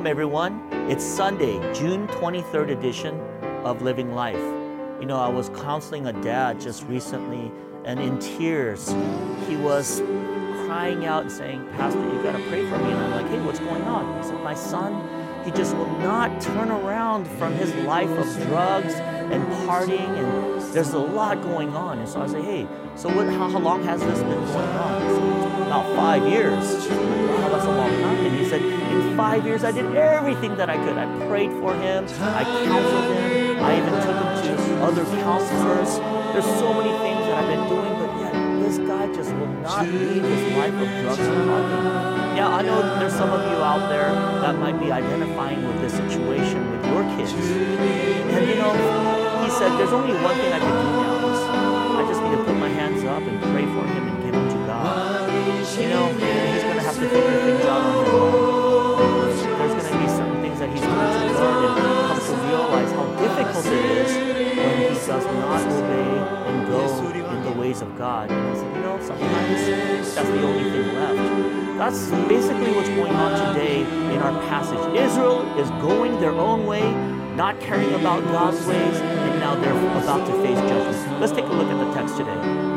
Welcome, everyone. It's Sunday, June 23rd edition of Living Life. You know, I was counseling a dad just recently, and in tears, he was crying out and saying, Pastor, you got to pray for me. And I'm like, hey, what's going on? He said, my son, he just will not turn around from his life of drugs and partying, and there's a lot going on. And so I say, hey, so what, how, how long has this been going on? Said, about five years. A long time. And he said, in five years, I did everything that I could. I prayed for him, I counseled him, I even took him to other counselors. There's so many things that I've been doing, but yet this guy just will not leave his life of drugs and partying. Yeah, I know there's some of you out there that might be identifying with this situation with your kids. And you know, he said, there's only one thing I can do now. Difficult when he does not obey and go in the ways of God. And I said, you know, sometimes that's the only thing left. That's basically what's going on today in our passage. Israel is going their own way, not caring about God's ways, and now they're about to face judgment. Let's take a look at the text today.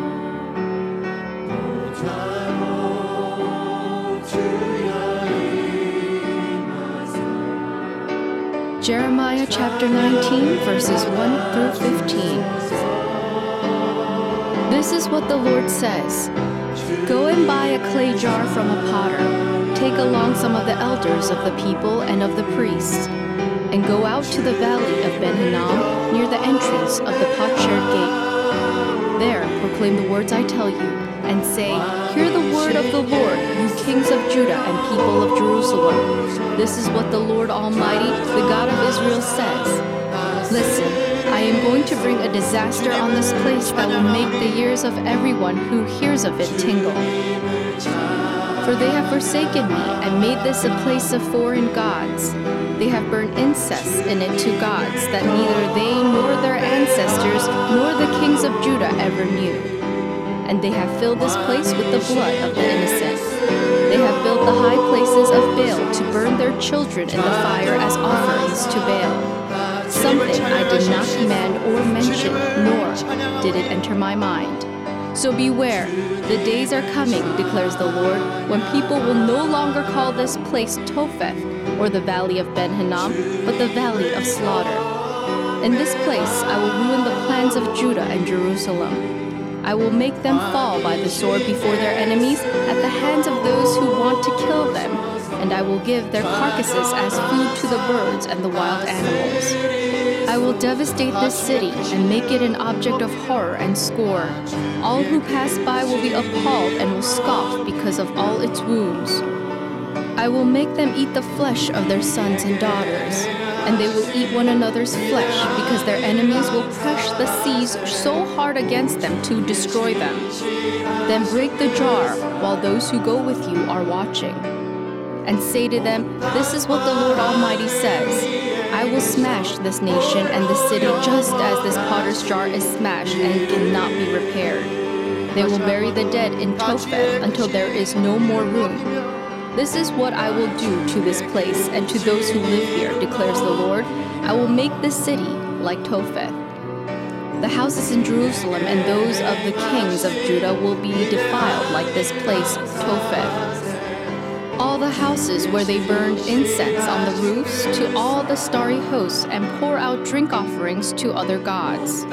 Jeremiah chapter 19, verses 1 through 15. This is what the Lord says Go and buy a clay jar from a potter. Take along some of the elders of the people and of the priests, and go out to the valley of Ben Hinnom near the entrance of the potsherd gate. There proclaim the words I tell you, and say, Hear the word of the Lord, you kings of Judah and people of Jerusalem. This is what the Lord Almighty, the God of Israel, says. Listen, I am going to bring a disaster on this place that will make the ears of everyone who hears of it tingle. For they have forsaken me and made this a place of foreign gods. They have burned incense in it to gods that neither they nor their ancestors nor the kings of Judah ever knew. And they have filled this place with the blood of the innocent. They have built the high places of Baal to burn their children in the fire as offerings to Baal. Something I did not command or mention, nor did it enter my mind. So beware, the days are coming, declares the Lord, when people will no longer call this place Topheth, or the valley of Ben Hinnom, but the valley of slaughter. In this place I will ruin the plans of Judah and Jerusalem. I will make them fall by the sword before their enemies at the hands of those who want to kill them, and I will give their carcasses as food to the birds and the wild animals. I will devastate this city and make it an object of horror and scorn. All who pass by will be appalled and will scoff because of all its wounds. I will make them eat the flesh of their sons and daughters, and they will eat one another's flesh because their enemies will crush the seas so hard against them to destroy them. Then break the jar while those who go with you are watching. And say to them, This is what the Lord Almighty says I will smash this nation and this city just as this potter's jar is smashed and cannot be repaired. They will bury the dead in Topheth until there is no more room. This is what I will do to this place and to those who live here, declares the Lord. I will make this city like Topheth. The houses in Jerusalem and those of the kings of Judah will be defiled like this place, Topheth. All the houses where they burned incense on the roofs to all the starry hosts and pour out drink offerings to other gods.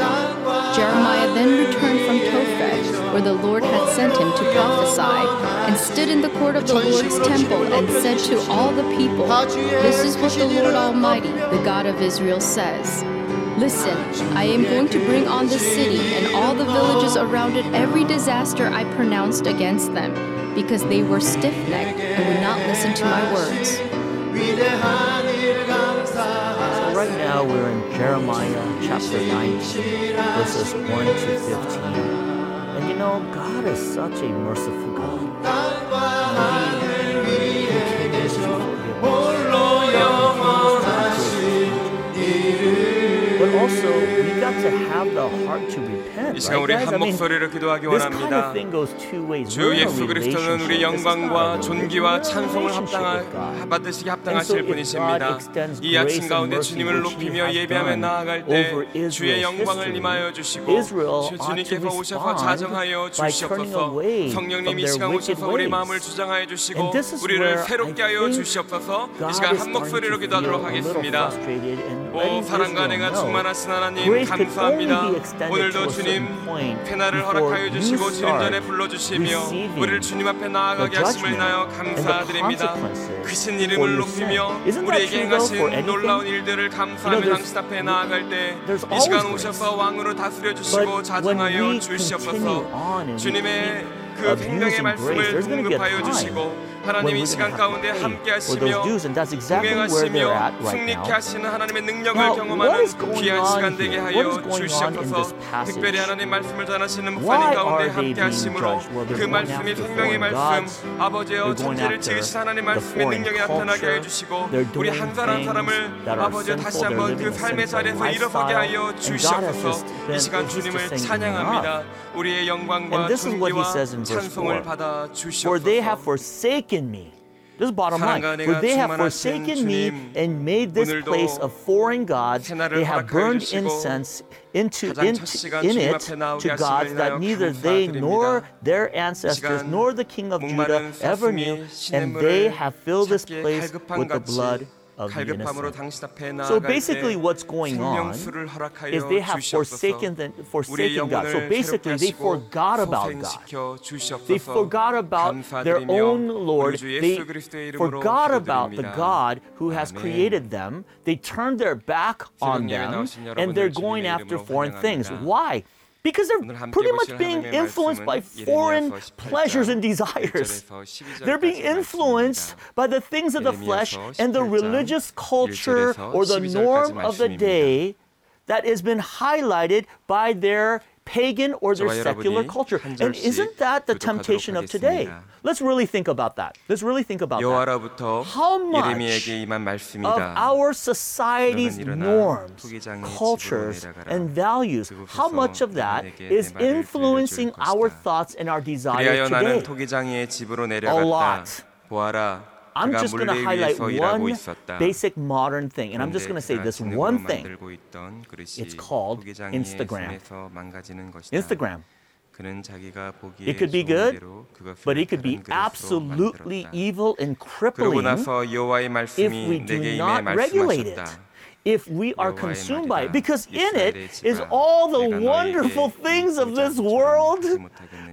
Jeremiah then returned from Topheth, where the Lord had sent him to prophesy, and stood in the court of the Lord's temple and said to all the people, This is what the Lord Almighty, the God of Israel, says. Listen, I am going to bring on this city and all the villages around it every disaster I pronounced against them, because they were stiff necked and would not listen to my words. Right now we're in Jeremiah chapter 19, verses 1 to 15. And you know, God is such a merciful God. 이 시간 우리 한 목소리로 기도하기 원합니다. 주 예수 그리스도는. 우리 This is not 영광과 존귀와 찬송을 합당하. 받으시기 합당하실 분이십니다. 이 아침 가운데 주님을 높이며 예배하며 나아갈 때 주의 영광을 임하여 주시고 주- 주님께서 오셔서 자정하여 주시옵소서 성령님 이 시간 오셔서 우리. 마음을 주장하여 주시고 And this is 우리를 새롭게 하여 주시옵소서 이 시간 한 목소리로 기도하도록 하겠습니다 오 사랑과 은혜가 know 충만 하신 하나님 grace could only 감사합니다 be extended to 오늘도 주님 페나를 허락하여 you 주시고 주님 전에 start 불러주시며 receiving 우리를 주님 앞에 나아가게 하심을 인하여 judgment and the 감사드립니다 for 이름을. 높이며 Isn't that 우리에게 행하신? 놀라운 일들을 감사하며 당신 앞에 나아갈 때 이 시간 오셔서 왕으로 다스려 But 주시고 when 자정하여 we continue 주시옵소서 주님의 그 생명의 말씀을 grace, there's going to be a 공급하여 time 주시고 하나님 이 시간 가운데 함께 하시며 dues, and that's exactly where they're 동행하시며 승리케. 하시는 하나님의 능력을 경험하는 귀한 시간 되게? 하여 주시옵소서? 특별히 하나님 말씀을 전하시는 목사님 가운데 함께 하심으로 그 말씀이 생명의 말씀. 아버지여 천지를 지으신 하나님 말씀의 능력이 나타나게 culture. 하여 주시고 They're 우리 한 사람 things 사람을 아버지여 다시 한번 그 삶의 자리에서 일어서게. 하여 주시옵소서 이 시간 주님을 찬양합니다 우리의 영광과 And this is what he 존귀와 says in verse 찬송을 4. 받아 For they have 주시옵소서 forsaken me. This is bottom line. For they have forsaken me and made this place of foreign gods. They have burned incense into, into in it to gods that neither they nor their ancestors nor the king of Judah ever knew, and they have filled this place with the blood of the innocent. So basically, what's going on is they have forsaken, the, forsaken God. So basically, they forgot about God. They forgot about their own Lord. They forgot about the God who has created them. They turned their back on them, and they're going after foreign things. Why? because they're pretty much being influenced by foreign pleasures and desires. They're being influenced by the things of the flesh and the religious culture or the norm of the day that has been highlighted by their pagan or their 저와 secular 여러분이 culture. 한 And 절씩 isn't that the 교독하도록 temptation of today? 하겠습니다. Let's really think about that. Let's really think about that. 여호와로부터 How much 예레미야에게 임한 Of 말씀이다. our society's 너는 일어나 norms, 토기장의 집으로 cultures, 내려가라. and values, 그곳에서 how much of that 내게 is 내 말을 influencing 들려줄 our 것이다. thoughts and our desires 그리하여 나는 today? 토기장의 집으로 A 내려갔다. lot. 보아라, I'm just going to highlight one basic modern thing, and I'm just going to say this one thing. It's called Instagram. Instagram. It could be good, but it could be absolutely evil and crippling if we do not regulate it if we are consumed by it. Because in it is all the wonderful things of this world,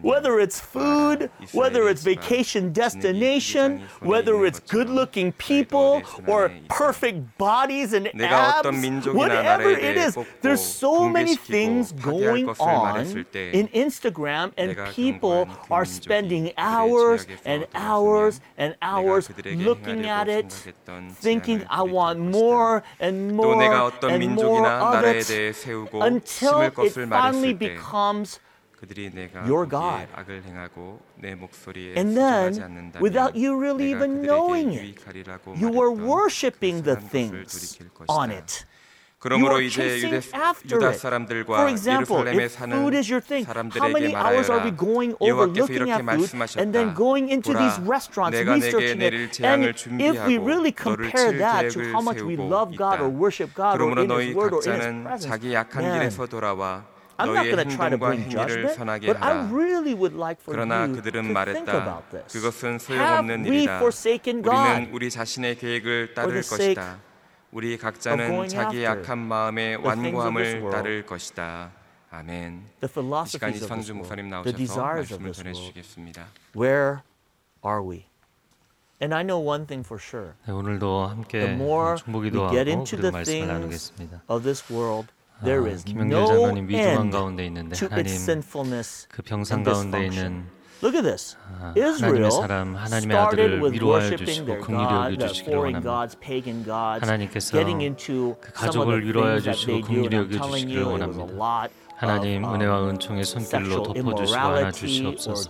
whether it's food, whether it's vacation destination, whether it's good looking people or perfect bodies and abs, whatever it is, there's so many things going on in Instagram, and people are spending hours and hours and hours looking at it, thinking, I want more and more. More 내가 어떤 and more 민족이나 of 나라에 it 대해 세우고 until 심을 it 것을 finally 말했을 때 becomes 그들이 내가 your 보기에 God. 악을 행하고 내 목소리에 And 순종하지 then, 않는다면 without you really 내가 even 그들에게 knowing it, 유익하리라고 you were 말했던 worshiping 그 the 선한 것을 things 돌이킬 on 것이다. it. 그러므로 이제 유대, after 유다. 사람들과 For example, 예루살렘에 사는 food is your thing, how many 사람들에게 hours are we 말하여라 going over 여호와께서 이렇게 at food and then 말씀하셨다 going into 보라, these restaurants 내가 내게 researching 내릴 it? 재앙을 And if we 준비하고 really 너를 compare 칠 that to 계획을 how much we 세우고 love God or 있다. worship God or 그러므로 in His 너희 각자는 presence, 자기 약한 길에서 돌아와 I'm not 너희의 going to try to bring 행위를 judgment, 선하게 but I 하라 really would like for 그러나 you 그들은 to think 말했다. about this. 그것은 Have 소용없는 we 일이다. forsaken God? 우리는 우리 자신의 계획을 따를 것이다. 우리 각자는 going 자기 after 약한 마음의 완고함을. 따를 것이다. 아멘. 시간 이상주 목사님 나오셔서 desires of 말씀을 this 전해 world. 주시겠습니다. Where are we? And I know one thing for sure. 네, 오늘도 The 함께 more we 중보기도 get 하고 그리고 the 말씀을 things 나누겠습니다. of this world, there 아, is 김영길 no 장로님 위중한 end 가운데 있는데 to 하나님 its sinfulness 그 병상 and 가운데 dysfunction. 있는 Look at this. 아, Israel 하나님의 사람 하나님의 started 아들을 with 위로하여 worshiping 주시고 their 긍휼히 God, 여겨 the 주시기를 foreign 원합니다. gods, pagan gods, 하나님께서 getting into 그 some of the 가족을 위로하여 things that 주시고. 긍휼히 And I'm 여겨 telling 주시기를 you, it was a 원합니다. 하나님 은혜와 um, 은총의 손길로 덮어주시고 안아주시옵소서.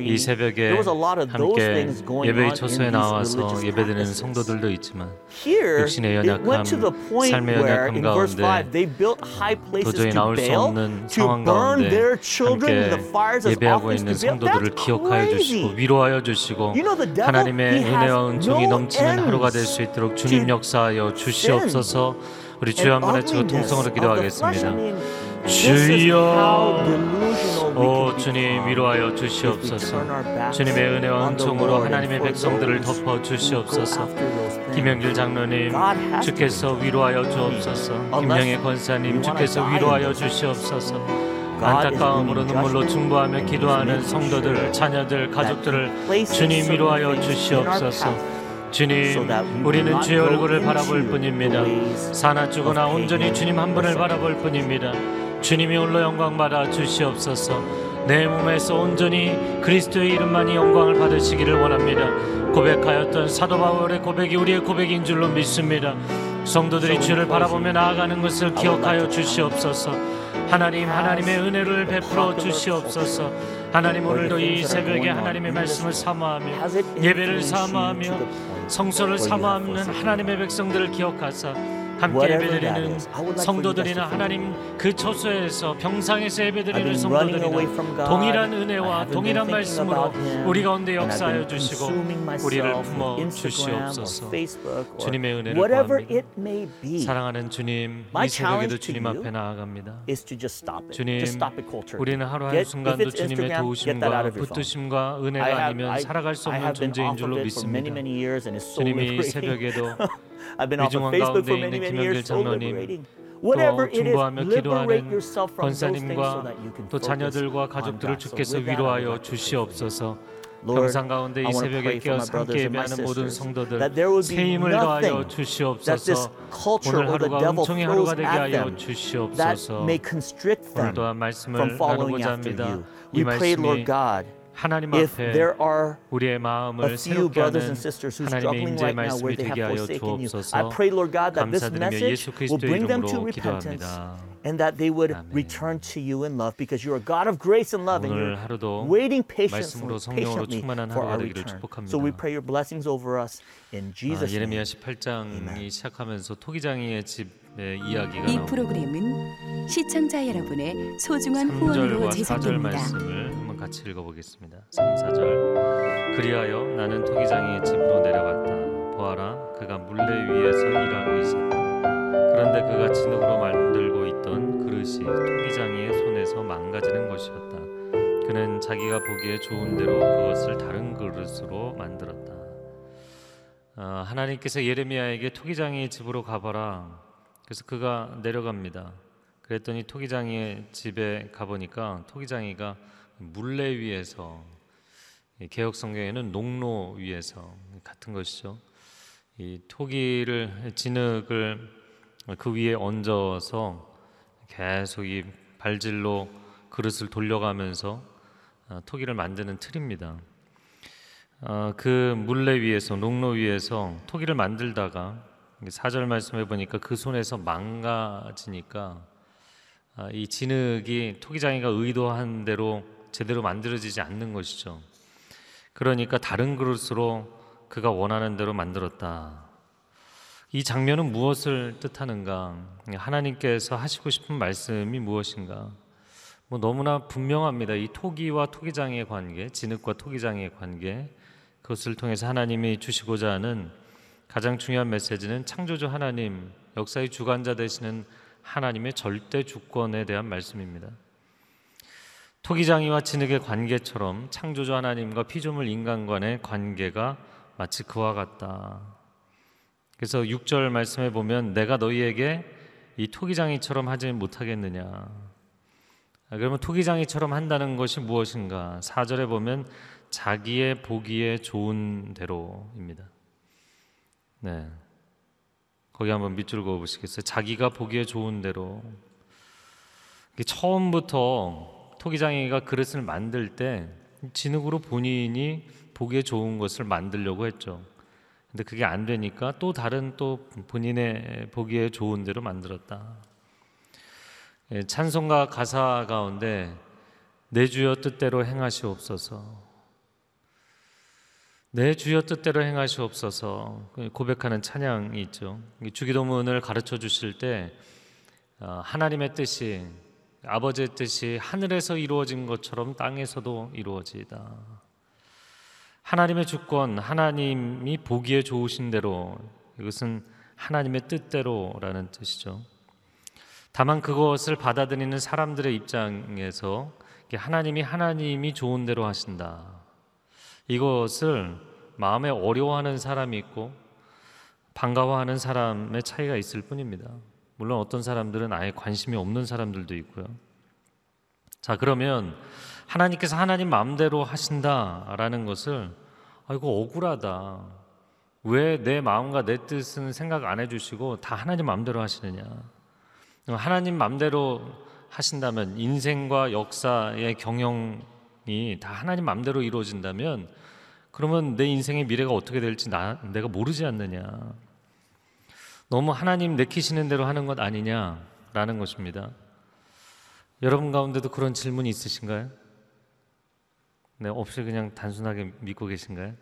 이 새벽에 There was a lot of those 함께 things going 예배의 초소에 나와서 예배드리는. 성도들도 있지만 Here, 육신의 연약함, went to the point 삶의 연약함 가운데 5 they built high places 도저히 나올 수 없는 상황 가운데 함께 예배하고 있는. 성도들을 기억하여 주시고. 위로하여 주시고 하나님의 은혜와 은총이 넘치는 하루가 될 수 있도록 주님 역사하여 주시옵소서 우리 주여 한번 외치고 통성으로 기도하겠습니다 주여 오 주님 위로하여 주시옵소서 주님의 은혜와 은총으로 하나님의 백성들을 덮어 주시옵소서. 김영길 장로님 주께서 위로하여. 주옵소서 김영애 권사님 주께서 위로하여. 주시옵소서 안타까움으로 눈물로. 중보하며 기도하는 성도들 자녀들 가족들을 주님 위로하여 주시옵소서 주님 우리는 주의 얼굴을 바라볼 뿐입니다 사나 of 온전히 주님 한 분을. 바라볼 뿐입니다 주님이 홀로 영광 받아 주시옵소서. 내 몸에서 온전히 그리스도의 이름만이 영광을 받으시기를 원합니다. 고백하였던 사도 바울의 고백이 우리의 고백인 줄로 믿습니다. 성도들이 주를 바라보며 나아가는 것을 기억하여 주시옵소서. 하나님 하나님의 은혜를 베풀어 주시옵소서. 하나님 오늘도 이 새벽에 하나님의 말씀을 사모하며 예배를 사모하며 성소를 사모하는 하나님의 백성들을 기억하사 함께 예배드리는 성도들이나 하나님 그 처소에서 병상에서 예배드리는 성도들이나 동일한 은혜와 동일한 말씀으로 우리 가운데 역사하여 주시고 우리를 품어 주시옵소서 주님의 은혜를 구합니다 사랑하는 주님 이 새벽에도 주님 앞에 나아갑니다 is to just stop it. 주님. 우리는 하루 Get- 한순간도 if it's 주님의 도우심과. 붙드심과 은혜가 아니면 살아갈 수 I 없는 존재인 줄로 믿습니다. 주님이. 새벽에도 For 가운데 many, 있는 many 김영길 장로님, liberating. Whatever it is, 중보하며 liberate 기도하는 yourself from those things so 권사님과 that you can 또 자녀들과 가족들을 주께서 위로하여. 주시옵소서. 평상 가운데 이 새벽에 깨어서 함께 예배하는 모든 성도들 새 힘을 더하여 nothing that this 주시옵소서. 오늘 하루가 은총의 throws 하루가 되게 하여 주시옵소서. may constrict 오늘 them 또한 말씀을 from following 나누고자 합니다. you. 이 We pray, Lord 말씀이 God, 하나님 if 앞에 there are 우리의 a 마음을 few 새롭게 brothers 하는 and sisters who's 하나님의 struggling 인자의 right now where 말씀이 they 되게 have 하여 forsaken you. I 주옵소서. pray, Lord God, that this 감사드리며 message 예수 will 그리스도의 bring them to 이름으로 repentance 기도합니다. and that they would 아멘. return to you in love because you are God of grace and love and 오늘 you're 하루도 waiting patiently, 말씀으로 성령으로 patiently 충만한 for 하루가 our 되기를 return. 축복합니다. So we pray your blessings over us in 아, Jesus' 예레미야 name. 18장이 시작하면서 토기장이의 집의 이야기가 이 나옵니다. 프로그램은 시청자 여러분의 소중한 후원으로 3절과 4절 제작됩니다. 같이 읽어보겠습니다. 3, 4절 그리하여 나는 토기장이의 집으로 내려갔다. 보아라 그가 물레 위에서 일하고 있었다. 그런데 그가 진흙으로 만들고 있던 그릇이 토기장이의 손에서 망가지는 것이었다. 그는 자기가 보기에 좋은 대로 그것을 다른 그릇으로 만들었다. 아, 하나님께서 예레미야에게 토기장이의 집으로 가봐라. 그래서 그가 내려갑니다. 그랬더니 토기장이의 집에 가보니까 토기장이가 물레 위에서 이 개혁 성경에는 농로 위에서 같은 것이죠. 이 토기를 진흙을 그 위에 얹어서 계속 이 발질로 그릇을 돌려가면서 아, 토기를 만드는 틀입니다. 어, 그 물레 위에서 농로 위에서 토기를 만들다가 사절 말씀해 보니까 그 손에서 망가지니까 아, 이 진흙이 토기장이가 의도한 대로 제대로 만들어지지 않는 것이죠. 그러니까 다른 그릇으로 그가 원하는 대로 만들었다. 이 장면은 무엇을 뜻하는가? 하나님께서 하시고 싶은 말씀이 무엇인가? 뭐 너무나 분명합니다. 이 토기와 토기장의 관계, 진흙과 토기장의 관계, 그것을 통해서 하나님이 주시고자 하는 가장 중요한 메시지는 창조주 하나님, 역사의 주관자 되시는 하나님의 절대 주권에 대한 말씀입니다. 토기장이와 진흙의 관계처럼 창조주 하나님과 피조물 인간 간의 관계가 마치 그와 같다. 그래서 6절 말씀에 보면 내가 너희에게 이 토기장이처럼 하지 못하겠느냐. 아, 그러면 토기장이처럼 한다는 것이 무엇인가? 4절에 보면 자기의 보기에 좋은 대로입니다. 네. 거기 한번 밑줄 그어 보시겠어요? 자기가 보기에 좋은 대로. 처음부터 토기장이가 그릇을 만들 때 진흙으로 본인이 보기에 좋은 것을 만들려고 했죠. 근데 그게 안 되니까 또 다른 또 본인의 보기에 좋은 대로 만들었다. 예, 찬송가 가사 가운데 내 주여 뜻대로 행하시옵소서. 내 주여 뜻대로 행하시옵소서 고백하는 찬양이 있죠. 주기도문을 가르쳐 주실 때 어, 하나님의 뜻이 아버지의 뜻이 하늘에서 이루어진 것처럼 땅에서도 이루어지이다. 하나님의 주권, 하나님이 보기에 좋으신 대로 이것은 하나님의 뜻대로라는 뜻이죠. 다만 그것을 받아들이는 사람들의 입장에서 하나님이 하나님이 좋은 대로 하신다. 이것을 마음에 어려워하는 사람이 있고 반가워하는 사람의 차이가 있을 뿐입니다. 물론 어떤 사람들은 아예 관심이 없는 사람들도 있고요. 자, 그러면 하나님께서 하나님 마음대로 하신다라는 것을 아 이거 억울하다. 왜 내 마음과 내 뜻은 생각 안 해주시고 다 하나님 마음대로 하시느냐? 하나님 마음대로 하신다면 인생과 역사의 경영이 다 하나님 마음대로 이루어진다면 그러면 내 인생의 미래가 어떻게 될지 나, 내가 모르지 않느냐? 너무 하나님 내키시는 대로 하는 것 아니냐라는 것입니다. 여러분 가운데도 그런 질문이 있으신가요? 네, 없이 그냥 단순하게 믿고 계신가요?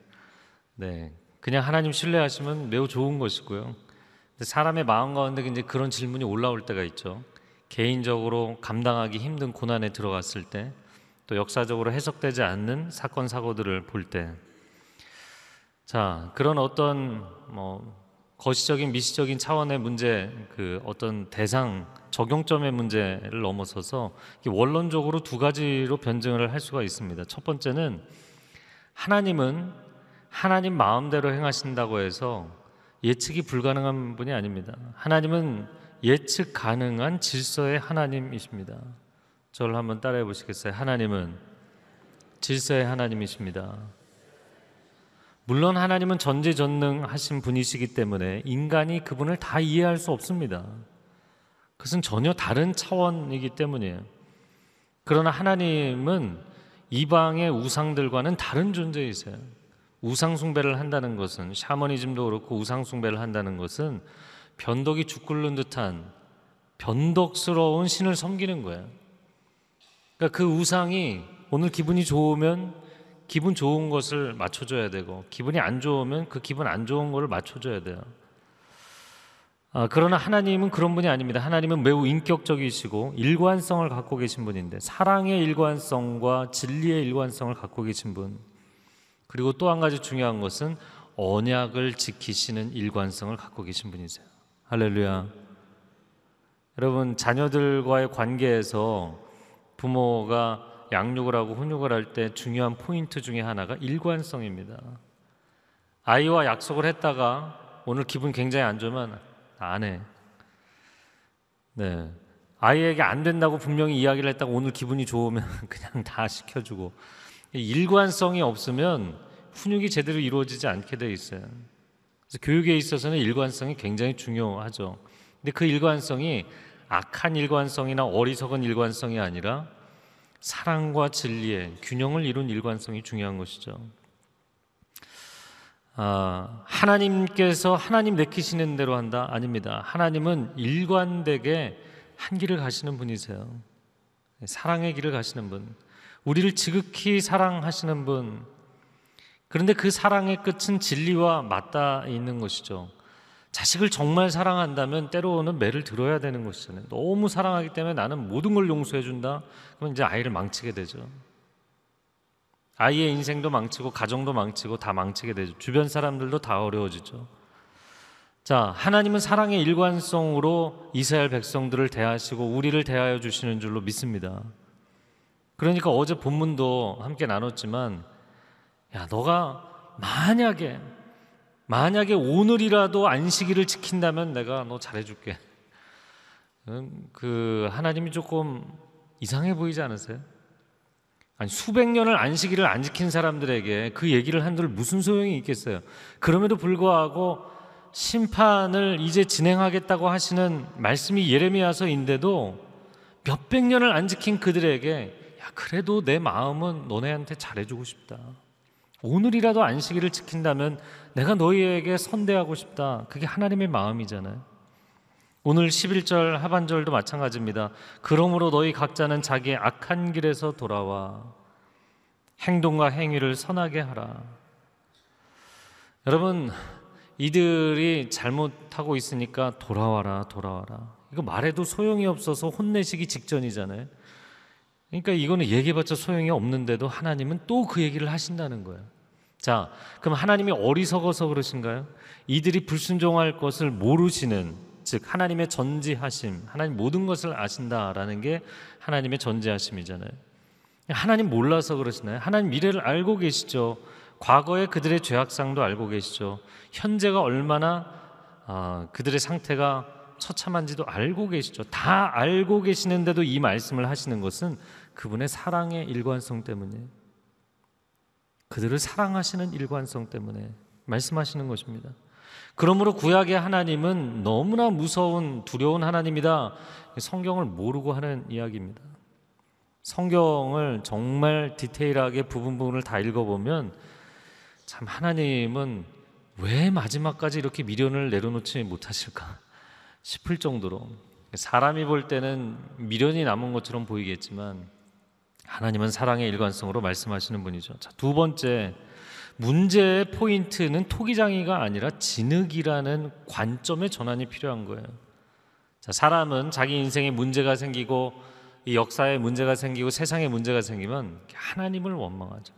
네, 그냥 하나님 신뢰하시면 매우 좋은 것이고요. 사람의 마음 가운데 이제 그런 질문이 올라올 때가 있죠. 개인적으로 감당하기 힘든 고난에 들어갔을 때, 또 역사적으로 해석되지 않는 사건 사고들을 볼 때, 자 그런 어떤 뭐 거시적인 미시적인 차원의 문제, 그 어떤 대상 적용점의 문제를 넘어서서 원론적으로 두 가지로 변증을 할 수가 있습니다. 첫 번째는 하나님은 하나님 마음대로 행하신다고 해서 예측이 불가능한 분이 아닙니다. 하나님은 예측 가능한 질서의 하나님이십니다. 저를 한번 따라해 보시겠어요? 하나님은 질서의 하나님이십니다. 물론 하나님은 전지전능하신 분이시기 때문에 인간이 그분을 다 이해할 수 없습니다. 그것은 전혀 다른 차원이기 때문이에요. 그러나 하나님은 이방의 우상들과는 다른 존재이세요. 우상 숭배를 한다는 것은 샤머니즘도 그렇고 우상 숭배를 한다는 것은 변덕이 죽 끓는 듯한 변덕스러운 신을 섬기는 거예요. 그러니까 그 우상이 오늘 기분이 좋으면 기분 좋은 것을 맞춰줘야 되고 기분이 안 좋으면 그 기분 안 좋은 것을 맞춰줘야 돼요. 아, 그러나 하나님은 그런 분이 아닙니다. 하나님은 매우 인격적이시고 일관성을 갖고 계신 분인데 사랑의 일관성과 진리의 일관성을 갖고 계신 분. 그리고 또 한 가지 중요한 것은 언약을 지키시는 일관성을 갖고 계신 분이세요. 할렐루야. 여러분 자녀들과의 관계에서 부모가 양육을 하고 훈육을 할 때 중요한 포인트 중에 하나가 일관성입니다. 아이와 약속을 했다가 오늘 기분 굉장히 안 좋으면 안 해. 네. 아이에게 안 된다고 분명히 이야기를 했다가 오늘 기분이 좋으면 그냥 다 시켜주고 일관성이 없으면 훈육이 제대로 이루어지지 않게 돼 있어요. 그래서 교육에 있어서는 일관성이 굉장히 중요하죠. 근데 그 일관성이 악한 일관성이나 어리석은 일관성이 아니라 사랑과 진리의 균형을 이룬 일관성이 중요한 것이죠. 아, 하나님께서 하나님 내키시는 대로 한다? 아닙니다. 하나님은 일관되게 한 길을 가시는 분이세요. 사랑의 길을 가시는 분. 우리를 지극히 사랑하시는 분. 그런데 그 사랑의 끝은 진리와 맞닿아 있는 것이죠. 자식을 정말 사랑한다면 때로는 매를 들어야 되는 것이잖아요. 너무 사랑하기 때문에 나는 모든 걸 용서해 준다. 그러면 이제 아이를 망치게 되죠. 아이의 인생도 망치고 가정도 망치고 다 망치게 되죠. 주변 사람들도 다 어려워지죠. 자, 하나님은 사랑의 일관성으로 이스라엘 백성들을 대하시고 우리를 대하여 주시는 줄로 믿습니다. 그러니까 어제 본문도 함께 나눴지만 야, 너가 만약에 만약에 오늘이라도 안식일을 지킨다면 내가 너 잘해줄게. 그 하나님이 조금 이상해 보이지 않으세요? 아니 수백 년을 안식일을 안 지킨 사람들에게 그 얘기를 한들 무슨 소용이 있겠어요? 그럼에도 불구하고 심판을 이제 진행하겠다고 하시는 말씀이 예레미야서인데도 몇백 년을 안 지킨 그들에게 야 그래도 내 마음은 너네한테 잘해주고 싶다. 오늘이라도 안식일을 지킨다면 내가 너희에게 선대하고 싶다. 그게 하나님의 마음이잖아요. 오늘 11절 하반절도 마찬가지입니다. 그러므로 너희 각자는 자기의 악한 길에서 돌아와 행동과 행위를 선하게 하라. 여러분, 이들이 잘못하고 있으니까 돌아와라, 돌아와라. 이거 말해도 소용이 없어서 혼내시기 직전이잖아요. 그러니까 이거는 얘기해봤자 소용이 없는데도 하나님은 또 그 얘기를 하신다는 거예요. 자, 그럼 하나님이 어리석어서 그러신가요? 이들이 불순종할 것을 모르시는, 즉, 하나님의 전지하심, 하나님 모든 것을 아신다라는 게 하나님의 전지하심이잖아요. 하나님 몰라서 그러시나요? 하나님 미래를 알고 계시죠. 과거의 그들의 죄악상도 알고 계시죠. 현재가 얼마나 아, 그들의 상태가 처참한지도 알고 계시죠. 다 알고 계시는데도 이 말씀을 하시는 것은 그분의 사랑의 일관성 때문에 그들을 사랑하시는 일관성 때문에 말씀하시는 것입니다. 그러므로 구약의 하나님은 너무나 무서운 두려운 하나님이다. 성경을 모르고 하는 이야기입니다. 성경을 정말 디테일하게 부분 부분을 다 읽어보면 참 하나님은 왜 마지막까지 이렇게 미련을 내려놓지 못하실까 싶을 정도로 사람이 볼 때는 미련이 남은 것처럼 보이겠지만 하나님은 사랑의 일관성으로 말씀하시는 분이죠. 자, 두 번째 문제의 포인트는 토기장이가 아니라 진흙이라는 관점의 전환이 필요한 거예요. 자, 사람은 자기 인생에 문제가 생기고 이 역사에 문제가 생기고 세상에 문제가 생기면 하나님을 원망하죠.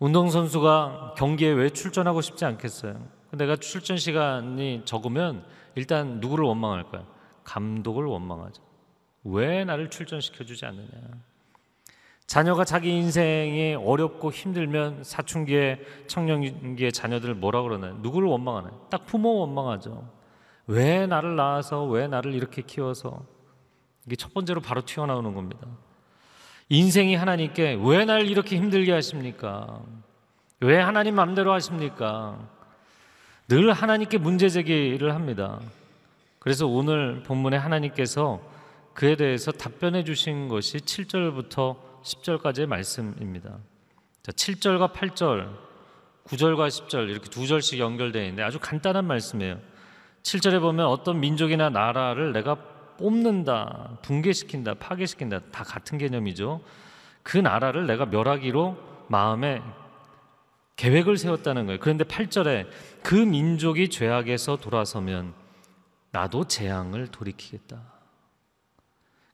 운동선수가 경기에 왜 출전하고 싶지 않겠어요? 내가 출전 시간이 적으면 일단 누구를 원망할까요? 감독을 원망하죠. 왜 나를 출전시켜 주지 않느냐? 자녀가 자기 인생이 어렵고 힘들면 사춘기에 청년기의 자녀들 뭐라 그러나요? 누구를 원망하나요? 딱 부모 원망하죠. 왜 나를 낳아서 왜 나를 이렇게 키워서 이게 첫 번째로 바로 튀어나오는 겁니다. 인생이 하나님께 왜 날 이렇게 힘들게 하십니까? 왜 하나님 마음대로 하십니까? 늘 하나님께 문제 제기를 합니다. 그래서 오늘 본문에 하나님께서 그에 대해서 답변해 주신 것이 7절부터 10절까지의 말씀입니다. 자, 7절과 8절, 9절과 10절 이렇게 두 절씩 연결되어 있는데 아주 간단한 말씀이에요. 7절에 보면 어떤 민족이나 나라를 내가 뽑는다, 붕괴시킨다, 파괴시킨다 다 같은 개념이죠. 그 나라를 내가 멸하기로 마음에 계획을 세웠다는 거예요. 그런데 8절에 그 민족이 죄악에서 돌아서면 나도 재앙을 돌이키겠다.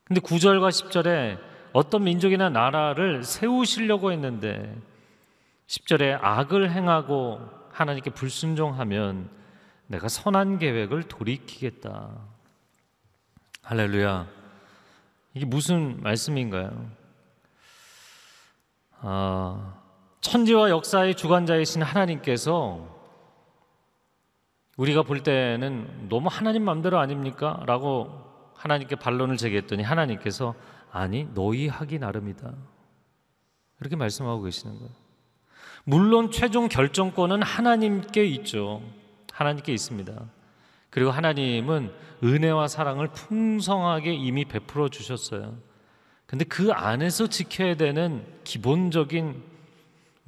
근데 9절과 10절에 어떤 민족이나 나라를 세우시려고 했는데 10절에 악을 행하고 하나님께 불순종하면 내가 선한 계획을 돌이키겠다. 할렐루야. 이게 무슨 말씀인가요? 아, 천지와 역사의 주관자이신 하나님께서 우리가 볼 때는 너무 하나님 마음대로 아닙니까? 라고 하나님께 반론을 제기했더니 하나님께서 아니 너희 하기 나름이다. 이렇게 말씀하고 계시는 거예요. 물론 최종 결정권은 하나님께 있죠. 하나님께 있습니다. 그리고 하나님은 은혜와 사랑을 풍성하게 이미 베풀어 주셨어요. 근데 그 안에서 지켜야 되는 기본적인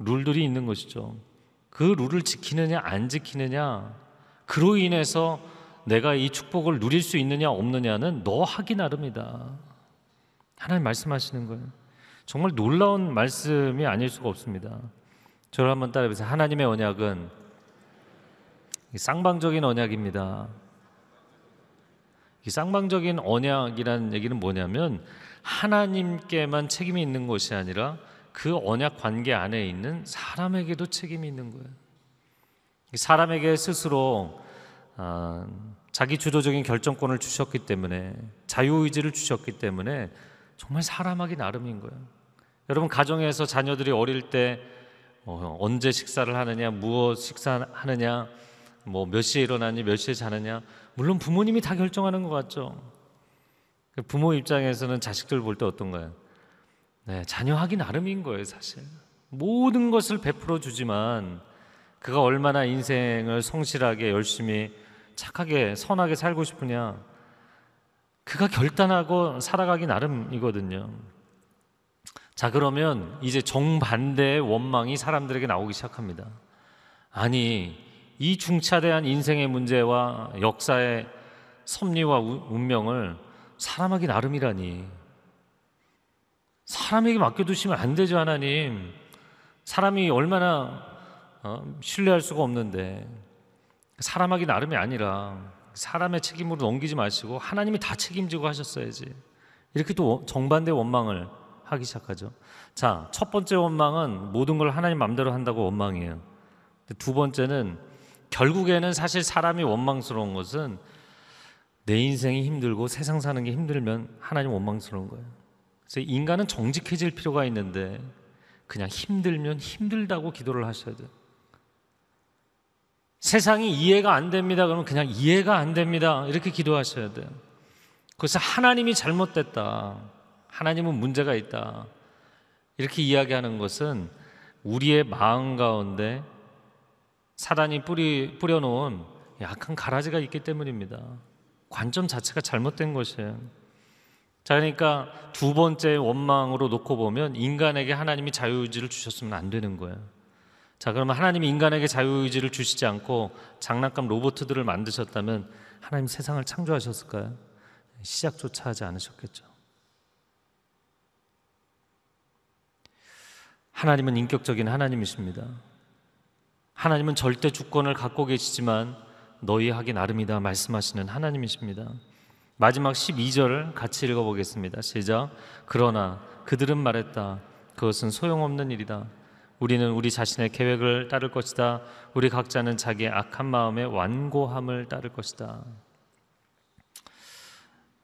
룰들이 있는 것이죠. 그 룰을 지키느냐 안 지키느냐 그로 인해서 내가 이 축복을 누릴 수 있느냐 없느냐는 너 하기 나름이다. 하나님 말씀하시는 거예요. 정말 놀라운 말씀이 아닐 수가 없습니다. 저를 한번 따라해보세요. 하나님의 언약은 쌍방적인 언약입니다. 이 쌍방적인 언약이라는 얘기는 뭐냐면 하나님께만 책임이 있는 것이 아니라 그 언약 관계 안에 있는 사람에게도 책임이 있는 거예요. 사람에게 스스로 아, 자기 주도적인 결정권을 주셨기 때문에 자유의지를 주셨기 때문에 정말 사람하기 나름인 거예요. 여러분 가정에서 자녀들이 어릴 때 어, 언제 식사를 하느냐, 무엇 식사하느냐, 뭐 몇 시에 일어나니, 몇 시에 자느냐, 물론 부모님이 다 결정하는 것 같죠. 그 부모 입장에서는 자식들 볼 때 어떤가요? 네, 자녀 하기 나름인 거예요, 사실. 모든 것을 베풀어 주지만 그가 얼마나 인생을 성실하게 열심히 착하게 선하게 살고 싶으냐 그가 결단하고 살아가기 나름이거든요. 자 그러면 이제 정반대의 원망이 사람들에게 나오기 시작합니다. 아니 이 중차대한 인생의 문제와 역사의 섭리와 우- 운명을 사람하기 나름이라니. 사람에게 맡겨두시면 안 되죠, 하나님. 사람이 얼마나 어, 신뢰할 수가 없는데 사람하기 나름이 아니라 사람의 책임으로 넘기지 마시고 하나님이 다 책임지고 하셨어야지. 이렇게 또 정반대 원망을 하기 시작하죠. 자, 첫 번째 원망은 모든 걸 하나님 마음대로 한다고 원망이에요. 두 번째는 결국에는 사실 사람이 원망스러운 것은 내 인생이 힘들고 세상 사는 게 힘들면 하나님 원망스러운 거예요. 그래서 인간은 정직해질 필요가 있는데 그냥 힘들면 힘들다고 기도를 하셔야 돼요. 세상이 이해가 안 됩니다. 그러면 그냥 이해가 안 됩니다. 이렇게 기도하셔야 돼요. 그래서 하나님이 잘못됐다. 하나님은 문제가 있다. 이렇게 이야기하는 것은 우리의 마음 가운데 사단이 뿌리, 뿌려놓은 약한 가라지가 있기 때문입니다. 관점 자체가 잘못된 것이에요. 자, 그러니까 두 번째 원망으로 놓고 보면 인간에게 하나님이 자유의지를 주셨으면 안 되는 거예요. 자, 그러면 하나님이 인간에게 자유의지를 주시지 않고 장난감 로봇들을 만드셨다면 하나님 세상을 창조하셨을까요? 시작조차 하지 않으셨겠죠. 하나님은 인격적인 하나님이십니다. 하나님은 절대 주권을 갖고 계시지만 너희 하기 나름이다 말씀하시는 하나님이십니다. 마지막 12절 같이 읽어보겠습니다. 시작. 그러나 그들은 말했다. 그것은 소용없는 일이다. 우리는 우리 자신의 계획을 따를 것이다. 우리 각자는 자기의 악한 마음의 완고함을 따를 것이다.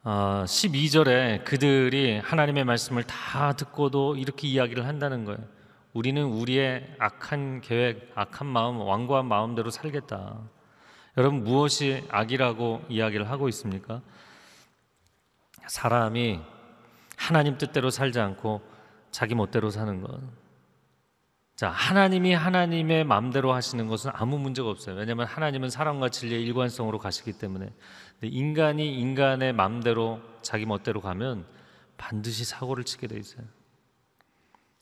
아, 12절에 그들이 하나님의 말씀을 다 듣고도 이렇게 이야기를 한다는 거예요. 우리는 우리의 악한 계획, 악한 마음, 완고한 마음대로 살겠다. 여러분 무엇이 악이라고 이야기를 하고 있습니까? 사람이 하나님 뜻대로 살지 않고 자기 멋대로 사는 것. 자, 하나님이 하나님의 마음대로 하시는 것은 아무 문제가 없어요. 왜냐하면 하나님은 사랑과 진리의 일관성으로 가시기 때문에. 인간이 인간의 마음대로 자기 멋대로 가면 반드시 사고를 치게 돼 있어요.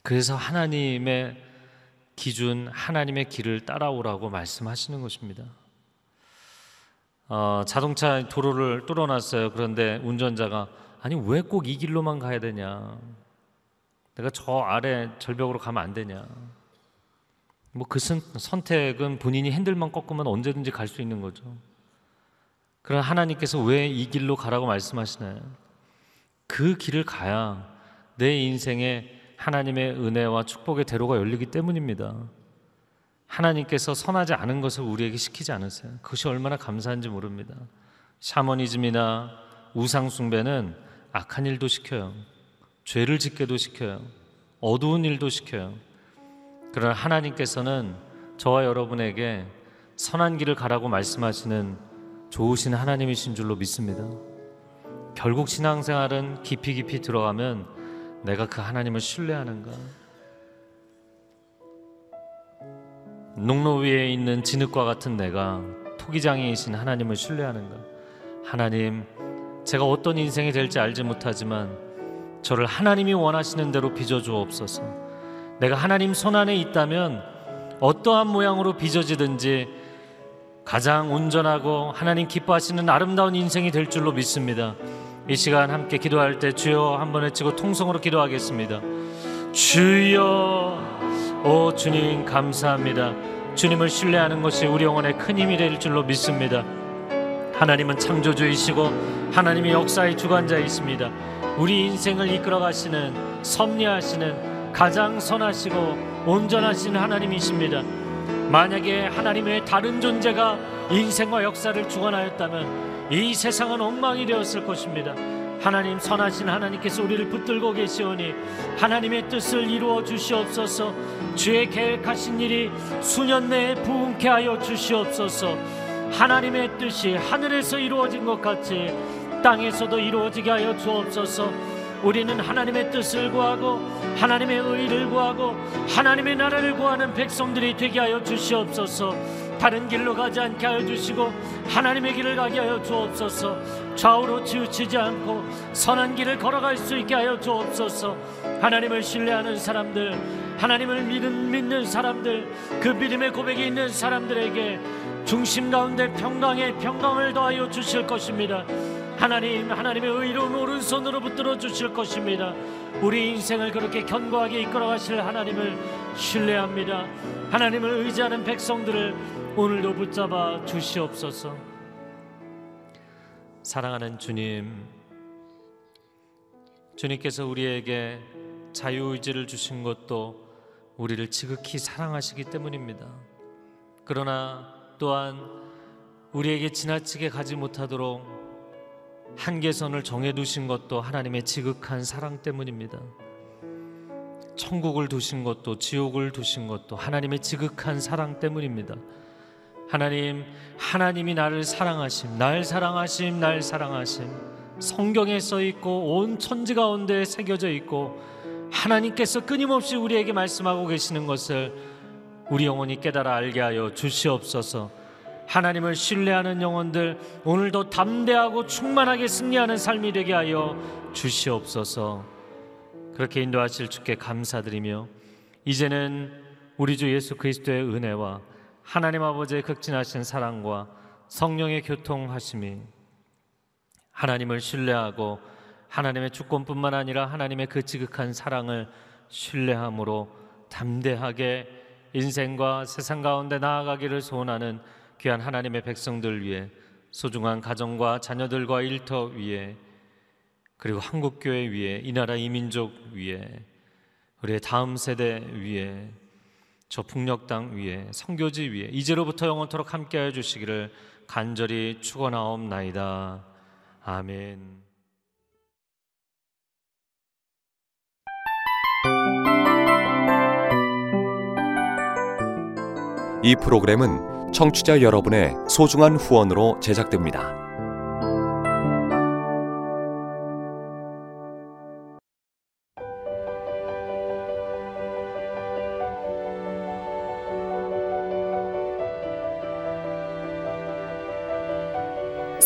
그래서 하나님의 기준, 하나님의 길을 따라오라고 말씀하시는 것입니다. 어, 자동차 도로를 뚫어놨어요. 그런데 운전자가 아니 왜 꼭 이 길로만 가야 되냐? 내가 저 아래 절벽으로 가면 안 되냐? 뭐 그 선택은 본인이 핸들만 꺾으면 언제든지 갈 수 있는 거죠. 그러나 하나님께서 왜 이 길로 가라고 말씀하시나요? 그 길을 가야 내 인생에 하나님의 은혜와 축복의 대로가 열리기 때문입니다. 하나님께서 선하지 않은 것을 우리에게 시키지 않으세요. 그것이 얼마나 감사한지 모릅니다. 샤머니즘이나 우상숭배는 악한 일도 시켜요. 죄를 짓게도 시켜요. 어두운 일도 시켜요. 그러나 하나님께서는 저와 여러분에게 선한 길을 가라고 말씀하시는 좋으신 하나님이신 줄로 믿습니다. 결국 신앙생활은 깊이 깊이 들어가면 내가 그 하나님을 신뢰하는가? 농로 위에 있는 진흙과 같은 내가 토기장이신 하나님을 신뢰하는가? 하나님, 제가 어떤 인생이 될지 알지 못하지만 저를 하나님이 원하시는 대로 빚어 주옵소서. 내가 하나님 손 안에 있다면 어떠한 모양으로 빚어지든지 가장 온전하고 하나님 기뻐하시는 아름다운 인생이 될 줄로 믿습니다. 이 시간 함께 기도할 때 주여 한번 외치고 통성으로 기도하겠습니다. 주여, 오 주님 감사합니다. 주님을 신뢰하는 것이 우리 영혼의 큰 힘이 될 줄로 믿습니다. 하나님은 창조주이시고 하나님이 역사의 주관자이십니다. 우리 인생을 이끌어 가시는 섭리하시는 가장 선하시고 온전하신 하나님이십니다. 만약에 하나님의 다른 존재가 인생과 역사를 주관하였다면 이 세상은 엉망이 되었을 것입니다. 하나님 선하신 하나님께서 우리를 붙들고 계시오니 하나님의 뜻을 이루어 주시옵소서. 주의 계획하신 일이 수년 내에 부흥케 하여 주시옵소서. 하나님의 뜻이 하늘에서 이루어진 것 같이 땅에서도 이루어지게 하여 주옵소서. 우리는 하나님의 뜻을 구하고 하나님의 의를 구하고 하나님의 나라를 구하는 백성들이 되게 하여 주시옵소서. 다른 길로 가지 않게 하여 주시고 하나님의 길을 가게 하여 주옵소서. 좌우로 치우치지 않고 선한 길을 걸어갈 수 있게 하여 주옵소서. 하나님을 신뢰하는 사람들 하나님을 믿는, 믿는 사람들 그 믿음의 고백이 있는 사람들에게 중심 가운데 평강의 평강을 더하여 주실 것입니다. 하나님 하나님의 의로운 오른손으로 붙들어 주실 것입니다. 우리 인생을 그렇게 견고하게 이끌어 가실 하나님을 신뢰합니다. 하나님을 의지하는 백성들을 오늘도 붙잡아 주시옵소서 사랑하는 주님, 주님께서 우리에게 자유의지를 주신 것도 우리를 지극히 사랑하시기 때문입니다. 그러나 또한 우리에게 지나치게 가지 못하도록 한계선을 정해두신 것도 하나님의 지극한 사랑 때문입니다. 천국을 두신 것도 지옥을 두신 것도 하나님의 지극한 사랑 때문입니다. 하나님, 하나님이 나를 사랑하심, 날 사랑하심, 날 사랑하심. 성경에 써 있고 온 천지 가운데 새겨져 있고 하나님께서 끊임없이 우리에게 말씀하고 계시는 것을 우리 영혼이 깨달아 알게 하여 주시옵소서. 하나님을 신뢰하는 영혼들 오늘도 담대하고 충만하게 승리하는 삶이 되게 하여 주시옵소서. 그렇게 인도하실 주께 감사드리며 이제는 우리 주 예수 그리스도의 은혜와 하나님 아버지의 극진하신 사랑과 성령의 교통하심이 하나님을 신뢰하고 하나님의 주권뿐만 아니라 하나님의 그 지극한 사랑을 신뢰함으로 담대하게 인생과 세상 가운데 나아가기를 소원하는 귀한 하나님의 백성들 위해 소중한 가정과 자녀들과 일터 위에 그리고 한국 교회 위에 이 나라 이민족 위에 우리의 다음 세대 위에 저땅 위에 성교지 위에 이제로부터 영원토록 함께하여 주시기를 간절히 축원하옵나이다. 아멘. 이 프로그램은 청취자 여러분의 소중한 후원으로 제작됩니다.